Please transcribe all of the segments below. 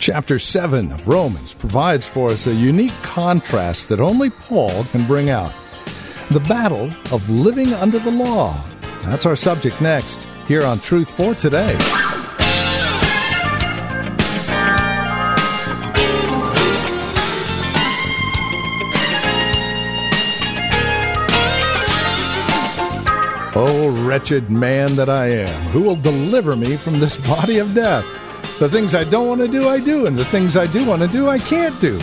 Chapter 7 of Romans provides for us a unique contrast that only Paul can bring out the battle of living under the law. That's our subject next, here on Truth for Today. Oh, wretched man that I am, who will deliver me from this body of death? The things I don't want to do, I do, and the things I do want to do, I can't do.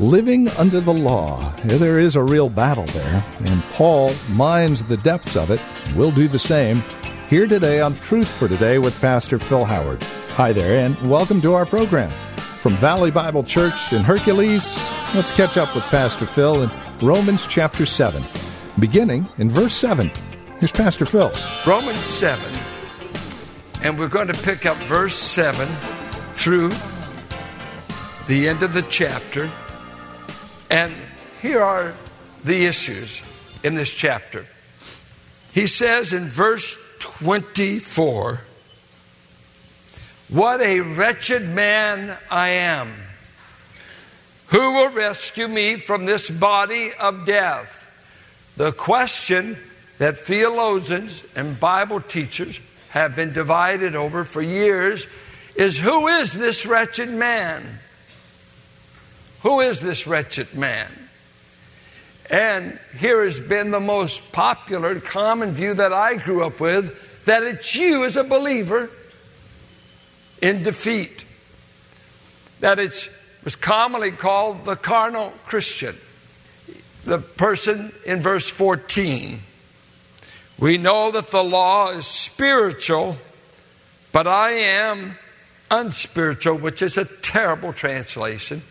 Living under the law, there is a real battle there, and Paul mines the depths of it. We'll do the same here today on Truth for Today with Pastor Phil Howard. Hi there, and welcome to our program. From Valley Bible Church in Hercules, let's catch up with Pastor Phil in Romans chapter 7, beginning in verse 7. Here's Pastor Phil. Romans 7, and we're going to pick up verse 7 through the end of the chapter. And here are the issues in this chapter. He says in verse 24, What a wretched man I am! Who will rescue me from this body of death? The question that theologians and Bible teachers have been divided over for years is who is this wretched man? Who is this wretched man? And here has been the most popular, common view that I grew up with that it's you as a believer in defeat. That it was commonly called the carnal Christian. The person in verse 14 we know that the law is spiritual, but I am unspiritual, which is a terrible translation.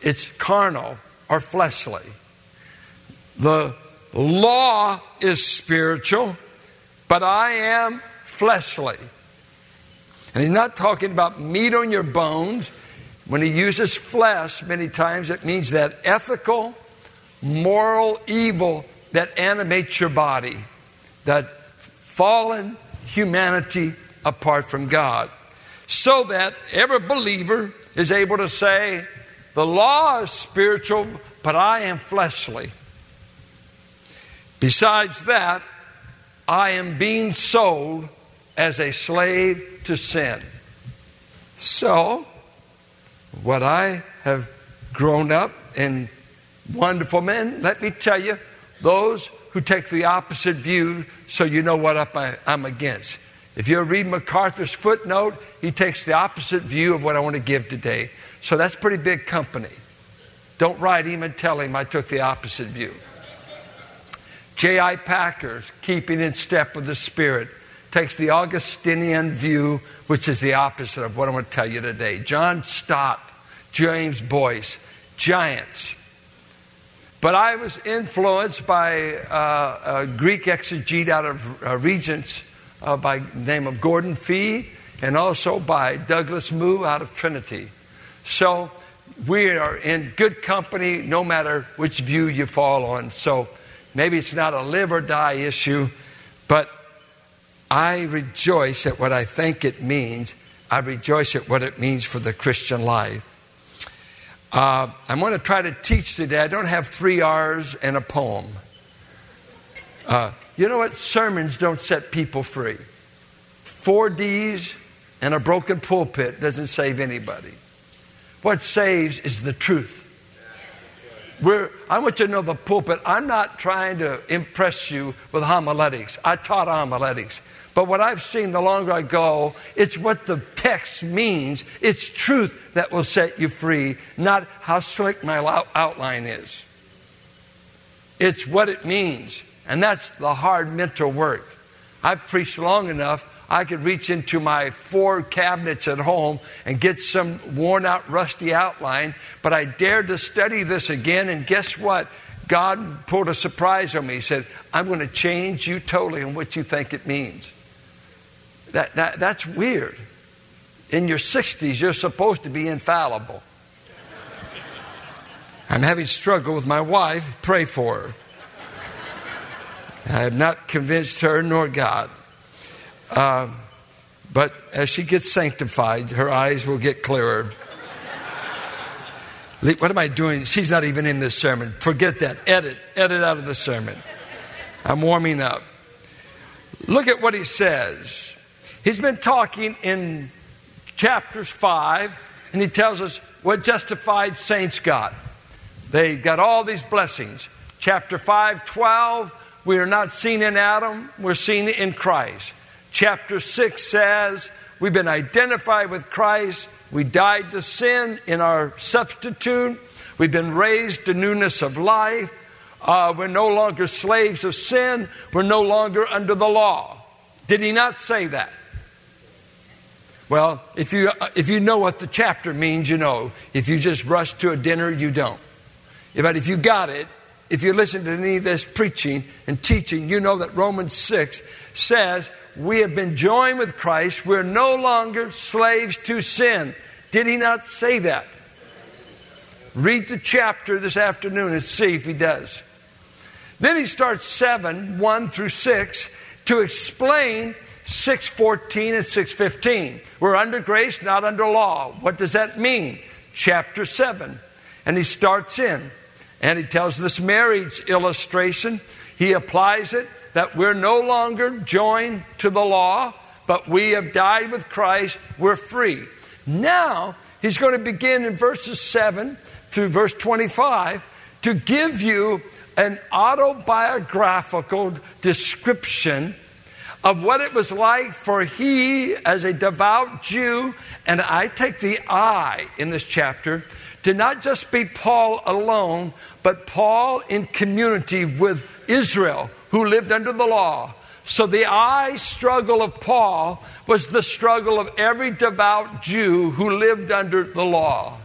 It's carnal or fleshly. The law is spiritual, but I am fleshly. And he's not talking about meat on your bones. When he uses flesh, many times it means that ethical, moral evil that animates your body that fallen humanity apart from God. So that every believer is able to say, the law is spiritual, but I am fleshly. Besides that, I am being sold as a slave to sin. So, what I have grown up in wonderful men, let me tell you, those who take the opposite view so you know what I'm against. If you read MacArthur's footnote, he takes the opposite view of what I want to give today. So that's pretty big company. Don't write him and tell him I took the opposite view. J.I. Packer's Keeping in Step with the Spirit takes the Augustinian view, which is the opposite of what I'm going to tell you today. John Stott, James Boice, giants but I was influenced by uh, a Greek exegete out of uh, Regents uh, by the name of Gordon Fee and also by Douglas Moo out of Trinity. So we are in good company no matter which view you fall on. So maybe it's not a live or die issue, but I rejoice at what I think it means. I rejoice at what it means for the Christian life. Uh, I'm going to try to teach today. I don't have three R's and a poem. Uh, you know what? Sermons don't set people free. Four D's and a broken pulpit doesn't save anybody. What saves is the truth. We're, I want you to know the pulpit. I'm not trying to impress you with homiletics. I taught homiletics. But what I've seen the longer I go, it's what the text means. It's truth that will set you free, not how slick my outline is. It's what it means. And that's the hard mental work. I've preached long enough. I could reach into my four cabinets at home and get some worn out, rusty outline. But I dared to study this again, and guess what? God pulled a surprise on me. He said, I'm going to change you totally in what you think it means. That, that, that's weird. In your 60s, you're supposed to be infallible. I'm having struggle with my wife. Pray for her. I have not convinced her nor God. Uh, but as she gets sanctified, her eyes will get clearer. What am I doing? She's not even in this sermon. Forget that. Edit. Edit out of the sermon. I'm warming up. Look at what he says. He's been talking in chapters 5, and he tells us what justified saints got. They got all these blessings. Chapter 5, 12, we are not seen in Adam, we're seen in Christ. Chapter 6 says, we've been identified with Christ, we died to sin in our substitute. We've been raised to newness of life. Uh, we're no longer slaves of sin. We're no longer under the law. Did he not say that? Well, if you, if you know what the chapter means, you know. If you just rush to a dinner, you don't. But if you got it, if you listen to any of this preaching and teaching, you know that Romans 6 says we have been joined with Christ. We're no longer slaves to sin. Did he not say that? Read the chapter this afternoon and see if he does. Then he starts 7, 1 through 6, to explain 614 and 615. We're under grace, not under law. What does that mean? Chapter 7. And he starts in, and he tells this marriage illustration. He applies it that we're no longer joined to the law, but we have died with Christ. We're free. Now, he's going to begin in verses 7 through verse 25 to give you an autobiographical description of what it was like for he, as a devout Jew, and I take the I in this chapter, to not just be Paul alone, but Paul in community with Israel, who lived under the law. So the I struggle of Paul was the struggle of every devout Jew who lived under the law.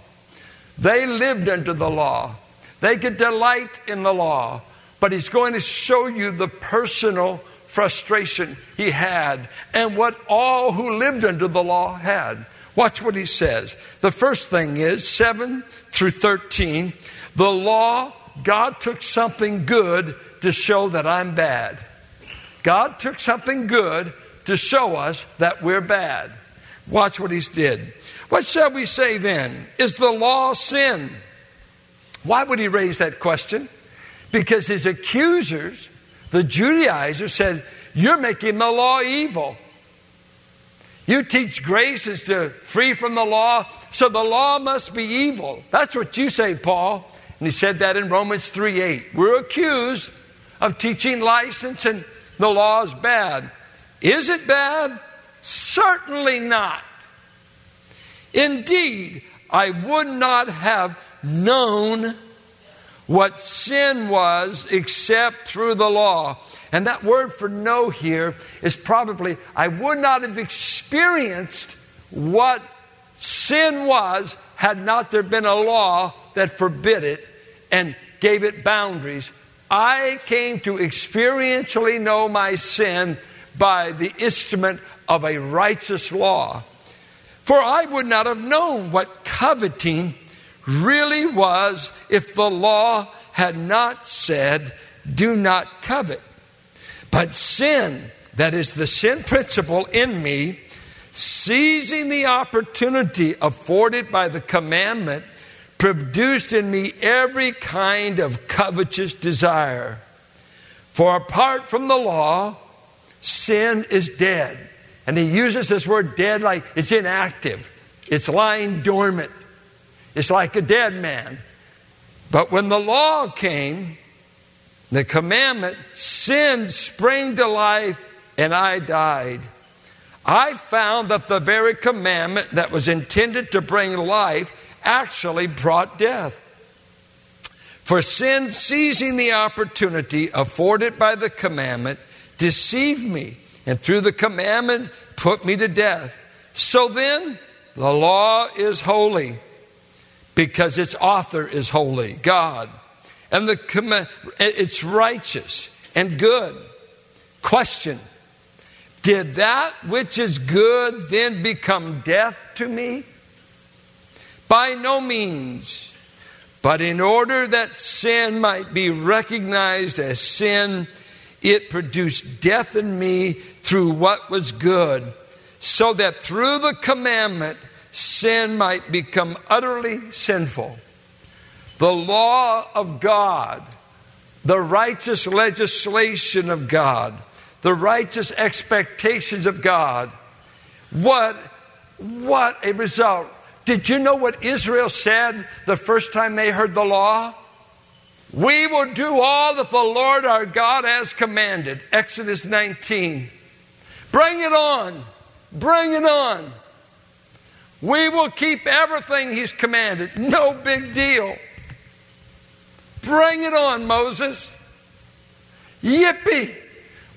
They lived under the law. They could delight in the law. But he's going to show you the personal frustration he had and what all who lived under the law had. Watch what he says. The first thing is 7 through 13. The law, God took something good to show that I'm bad. God took something good to show us that we're bad. Watch what he did. What shall we say then? Is the law sin? Why would he raise that question? Because his accusers, the Judaizer says, You're making the law evil. You teach grace is to free from the law, so the law must be evil. That's what you say, Paul. And he said that in Romans 3 8. We're accused of teaching license and the law is bad. Is it bad? Certainly not. Indeed, I would not have known what sin was except through the law. And that word for know here is probably, I would not have experienced what sin was had not there been a law that forbid it and gave it boundaries I came to experientially know my sin by the instrument of a righteous law. For I would not have known what coveting really was if the law had not said, Do not covet. But sin, that is the sin principle in me, seizing the opportunity afforded by the commandment, produced in me every kind of covetous desire. For apart from the law, sin is dead. And he uses this word dead like it's inactive, it's lying dormant, it's like a dead man. But when the law came, the commandment, sin sprang to life and I died. I found that the very commandment that was intended to bring life actually brought death. For sin, seizing the opportunity afforded by the commandment, deceived me, and through the commandment put me to death. So then, the law is holy because its author is holy, God. And the it's righteous and good. Question Did that which is good then become death to me? By no means. But in order that sin might be recognized as sin, it produced death in me through what was good, so that through the commandment, sin might become utterly sinful. The law of God, the righteous legislation of God, the righteous expectations of God. What, what a result. Did you know what Israel said the first time they heard the law? We will do all that the Lord our God has commanded. Exodus 19. Bring it on. Bring it on. We will keep everything He's commanded. No big deal. Bring it on, Moses. Yippee!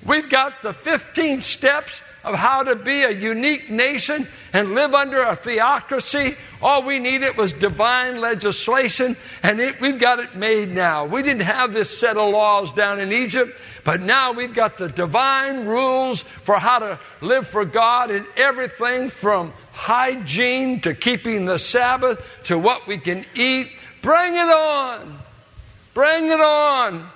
We've got the 15 steps of how to be a unique nation and live under a theocracy. All we needed was divine legislation, and it, we've got it made now. We didn't have this set of laws down in Egypt, but now we've got the divine rules for how to live for God in everything from hygiene to keeping the Sabbath to what we can eat. Bring it on! Bring it on!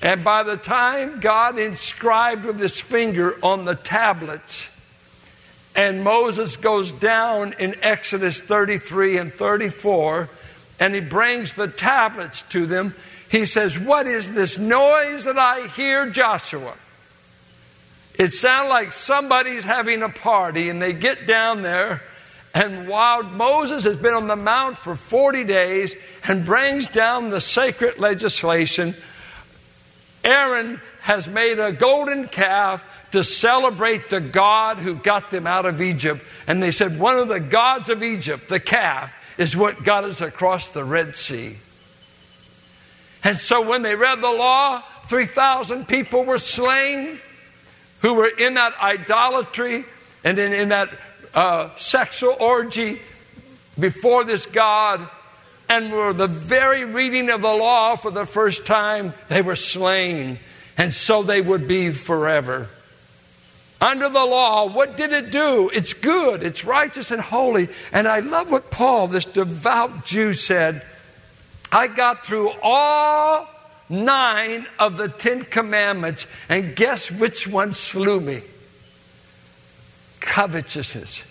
And by the time God inscribed with his finger on the tablets, and Moses goes down in Exodus 33 and 34, and he brings the tablets to them, he says, What is this noise that I hear, Joshua? It sounds like somebody's having a party, and they get down there. And while Moses has been on the mount for 40 days and brings down the sacred legislation, Aaron has made a golden calf to celebrate the God who got them out of Egypt. And they said, one of the gods of Egypt, the calf, is what got us across the Red Sea. And so when they read the law, 3,000 people were slain who were in that idolatry and in, in that uh, sexual orgy before this God and were the very reading of the law for the first time, they were slain. And so they would be forever. Under the law, what did it do? It's good, it's righteous and holy. And I love what Paul, this devout Jew, said. I got through all nine of the Ten Commandments, and guess which one slew me? Covetousness.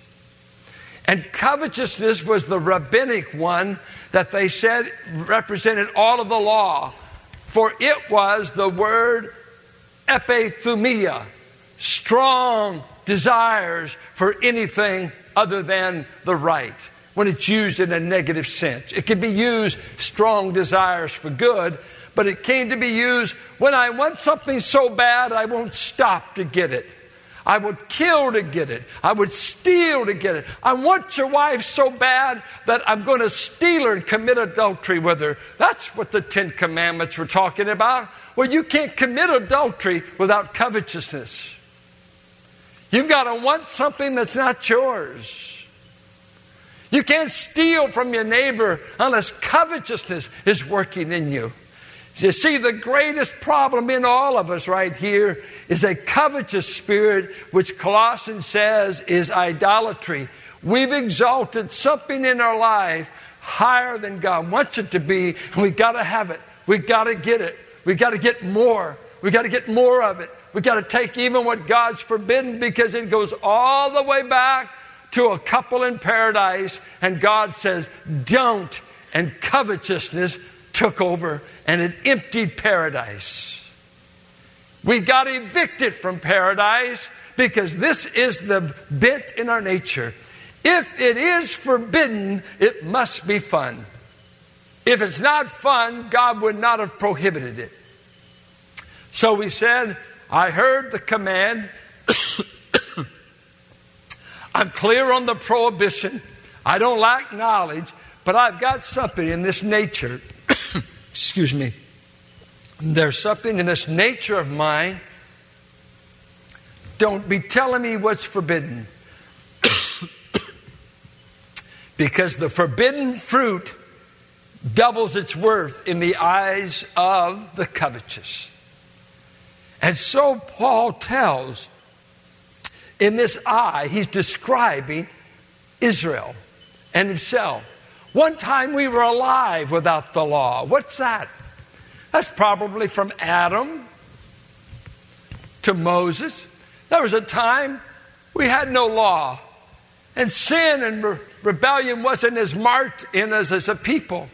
And covetousness was the rabbinic one that they said represented all of the law. For it was the word epithumia, strong desires for anything other than the right, when it's used in a negative sense. It can be used strong desires for good, but it came to be used when I want something so bad I won't stop to get it. I would kill to get it. I would steal to get it. I want your wife so bad that I'm going to steal her and commit adultery with her. That's what the Ten Commandments were talking about. Well, you can't commit adultery without covetousness. You've got to want something that's not yours. You can't steal from your neighbor unless covetousness is working in you. You see, the greatest problem in all of us right here is a covetous spirit, which Colossians says is idolatry. We've exalted something in our life higher than God wants it to be, and we've got to have it. We've got to get it. We've got to get more. We've got to get more of it. We've got to take even what God's forbidden because it goes all the way back to a couple in paradise, and God says, Don't. And covetousness took over and it emptied paradise. We got evicted from paradise because this is the bent in our nature. If it is forbidden, it must be fun. If it's not fun, God would not have prohibited it. So we said, I heard the command. I'm clear on the prohibition. I don't lack knowledge, but I've got something in this nature excuse me, there's something in this nature of mine don't be telling me what's forbidden. because the forbidden fruit doubles its worth in the eyes of the covetous. And so Paul tells in this I, he's describing Israel and himself. One time we were alive without the law. What's that? That's probably from Adam to Moses. There was a time we had no law, and sin and re- rebellion wasn't as marked in us as a people.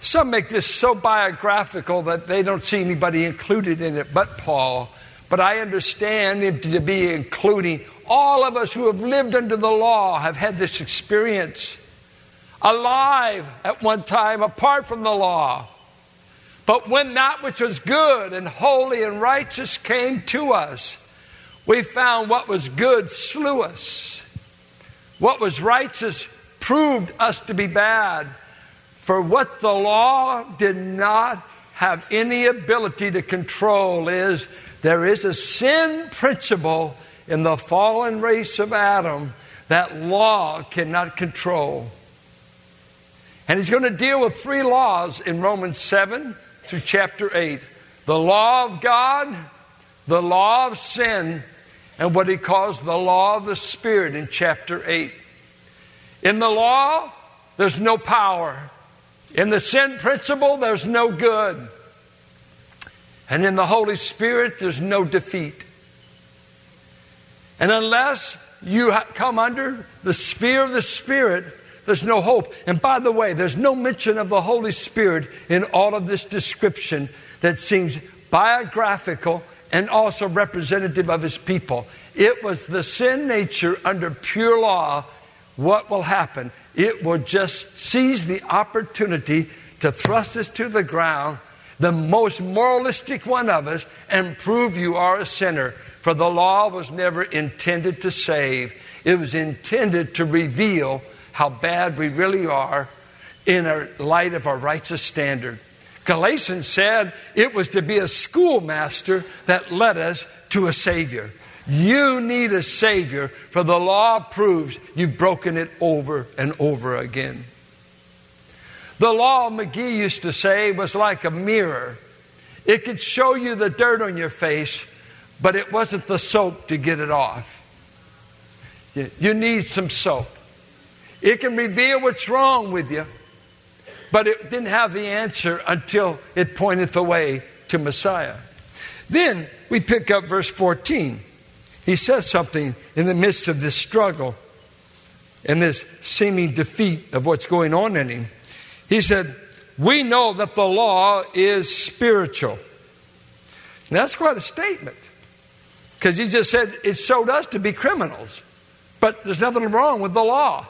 Some make this so biographical that they don't see anybody included in it but Paul. But I understand it to be including all of us who have lived under the law have had this experience. Alive at one time, apart from the law. But when that which was good and holy and righteous came to us, we found what was good slew us. What was righteous proved us to be bad. For what the law did not have any ability to control is there is a sin principle in the fallen race of Adam that law cannot control. And he's going to deal with three laws in Romans 7 through chapter 8 the law of God, the law of sin, and what he calls the law of the Spirit in chapter 8. In the law, there's no power. In the sin principle, there's no good. And in the Holy Spirit, there's no defeat. And unless you come under the sphere of the Spirit, there's no hope. And by the way, there's no mention of the Holy Spirit in all of this description that seems biographical and also representative of his people. It was the sin nature under pure law. What will happen? It will just seize the opportunity to thrust us to the ground, the most moralistic one of us, and prove you are a sinner. For the law was never intended to save, it was intended to reveal how bad we really are in a light of our righteous standard. Galatians said it was to be a schoolmaster that led us to a Savior. You need a Savior, for the law proves you've broken it over and over again. The law, McGee used to say, was like a mirror. It could show you the dirt on your face, but it wasn't the soap to get it off. You need some soap. It can reveal what's wrong with you, but it didn't have the answer until it pointed the way to Messiah. Then we pick up verse 14. He says something in the midst of this struggle and this seeming defeat of what's going on in him. He said, We know that the law is spiritual. Now, that's quite a statement because he just said it showed us to be criminals. But there's nothing wrong with the law.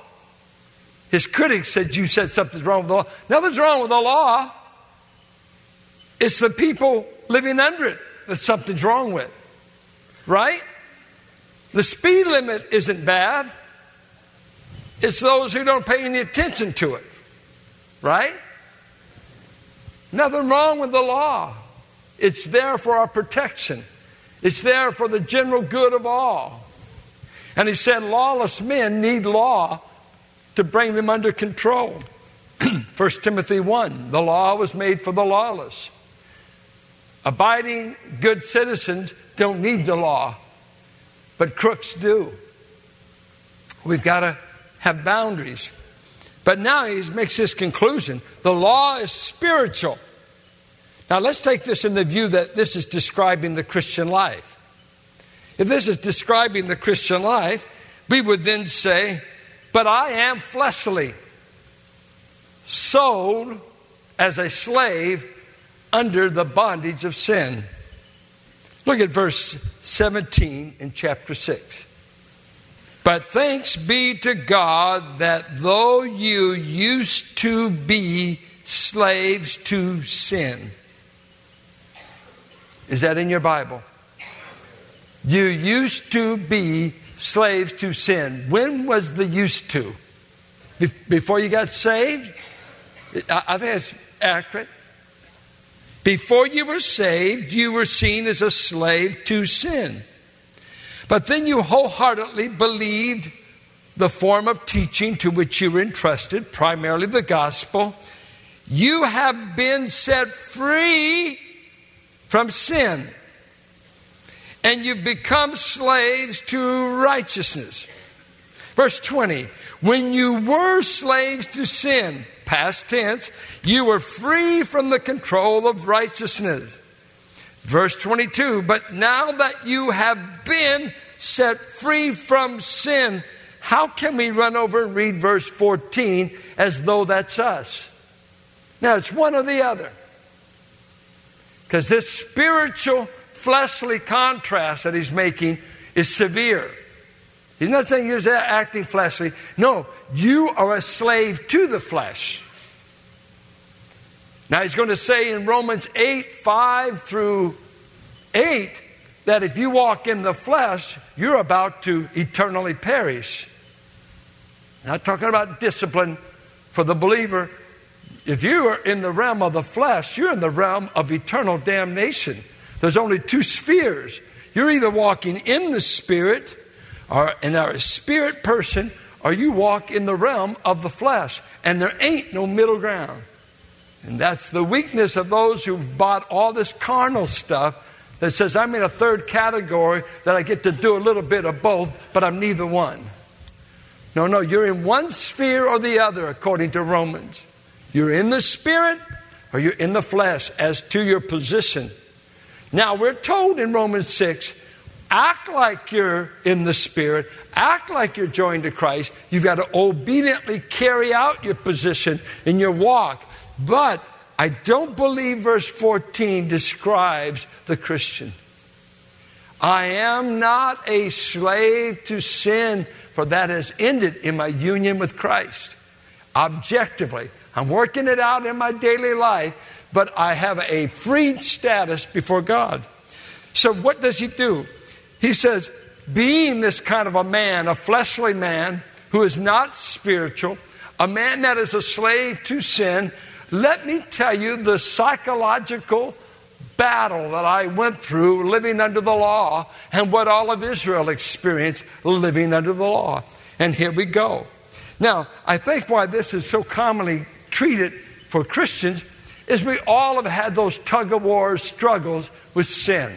His critics said, You said something's wrong with the law. Nothing's wrong with the law. It's the people living under it that something's wrong with. Right? The speed limit isn't bad. It's those who don't pay any attention to it. Right? Nothing wrong with the law. It's there for our protection, it's there for the general good of all. And he said, lawless men need law to bring them under control. 1 Timothy 1 the law was made for the lawless. Abiding good citizens don't need the law, but crooks do. We've got to have boundaries. But now he makes this conclusion the law is spiritual. Now let's take this in the view that this is describing the Christian life. If this is describing the Christian life, we would then say but I am fleshly, sold as a slave under the bondage of sin. Look at verse 17 in chapter 6. But thanks be to God that though you used to be slaves to sin, is that in your Bible? You used to be slaves to sin. When was the used to? Before you got saved? I think that's accurate. Before you were saved, you were seen as a slave to sin. But then you wholeheartedly believed the form of teaching to which you were entrusted, primarily the gospel. You have been set free from sin, and you've become slaves to righteousness. Verse 20 When you were slaves to sin, past tense, you were free from the control of righteousness. Verse 22 But now that you have been set free from sin, how can we run over and read verse 14 as though that's us? Now, it's one or the other. Because this spiritual, fleshly contrast that he's making is severe. He's not saying you're acting fleshly. No, you are a slave to the flesh. Now, he's going to say in Romans 8 5 through 8 that if you walk in the flesh, you're about to eternally perish. Not talking about discipline for the believer. If you are in the realm of the flesh, you're in the realm of eternal damnation. There's only two spheres. You're either walking in the spirit or and are a spirit person, or you walk in the realm of the flesh. And there ain't no middle ground. And that's the weakness of those who've bought all this carnal stuff that says, I'm in a third category that I get to do a little bit of both, but I'm neither one. No, no, you're in one sphere or the other, according to Romans. You're in the spirit or you're in the flesh as to your position. Now, we're told in Romans 6 act like you're in the spirit, act like you're joined to Christ. You've got to obediently carry out your position in your walk. But I don't believe verse 14 describes the Christian. I am not a slave to sin, for that has ended in my union with Christ. Objectively, I'm working it out in my daily life, but I have a freed status before God. So, what does he do? He says, being this kind of a man, a fleshly man who is not spiritual, a man that is a slave to sin, let me tell you the psychological battle that I went through living under the law and what all of Israel experienced living under the law. And here we go. Now, I think why this is so commonly treated for Christians is we all have had those tug of war struggles with sin.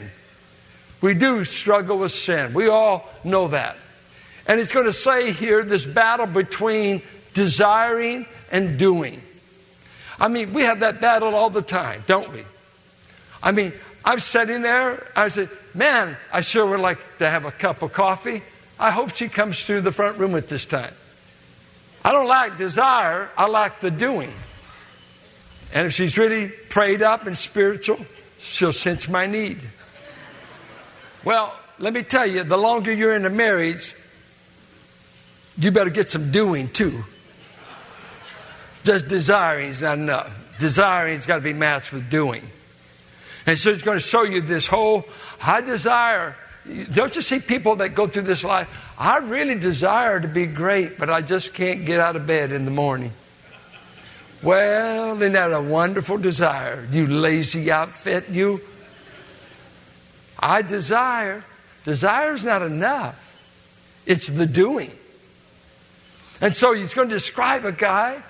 We do struggle with sin. We all know that. And it's going to say here this battle between desiring and doing. I mean, we have that battle all the time, don't we? I mean, I'm sitting there, I said, man, I sure would like to have a cup of coffee. I hope she comes through the front room at this time. I don't like desire, I like the doing. And if she's really prayed up and spiritual, she'll sense my need. Well, let me tell you, the longer you're in a marriage, you better get some doing too. Just desiring is not enough. Desiring's got to be matched with doing. And so it's going to show you this whole I desire. Don't you see people that go through this life? I really desire to be great, but I just can't get out of bed in the morning. Well, isn't that a wonderful desire? You lazy outfit, you. I desire. Desire is not enough, it's the doing. And so he's going to describe a guy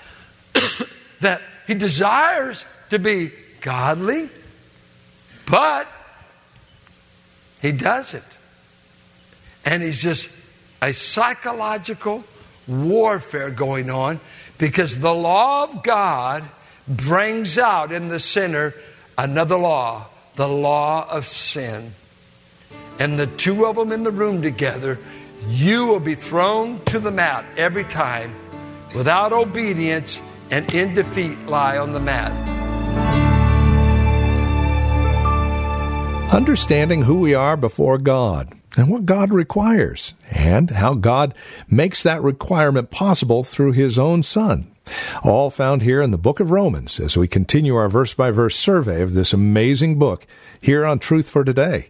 that he desires to be godly, but he doesn't. And he's just a psychological warfare going on because the law of God brings out in the sinner another law, the law of sin. And the two of them in the room together, you will be thrown to the mat every time without obedience and in defeat lie on the mat. Understanding who we are before God and what God requires, and how God makes that requirement possible through His own Son. All found here in the book of Romans as we continue our verse by verse survey of this amazing book here on Truth for Today.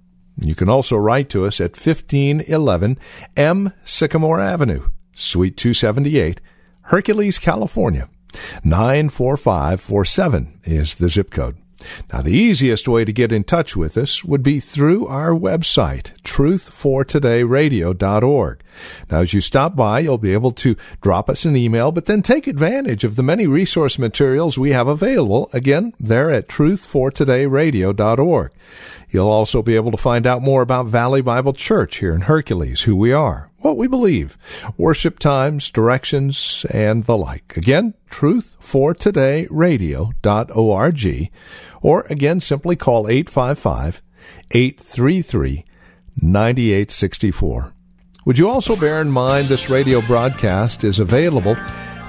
You can also write to us at 1511 M Sycamore Avenue, Suite 278, Hercules, California. 94547 is the zip code. Now, the easiest way to get in touch with us would be through our website, truthfortodayradio.org. Now, as you stop by, you'll be able to drop us an email, but then take advantage of the many resource materials we have available. Again, there at truthfortodayradio.org. You'll also be able to find out more about Valley Bible Church here in Hercules, who we are, what we believe, worship times, directions, and the like. Again, truthfortodayradio.org, or again, simply call 855 833 9864. Would you also bear in mind this radio broadcast is available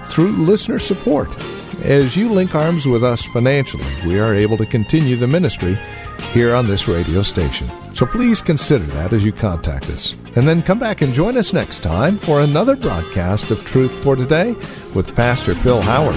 through listener support? As you link arms with us financially, we are able to continue the ministry here on this radio station. So please consider that as you contact us. And then come back and join us next time for another broadcast of Truth for Today with Pastor Phil Howard.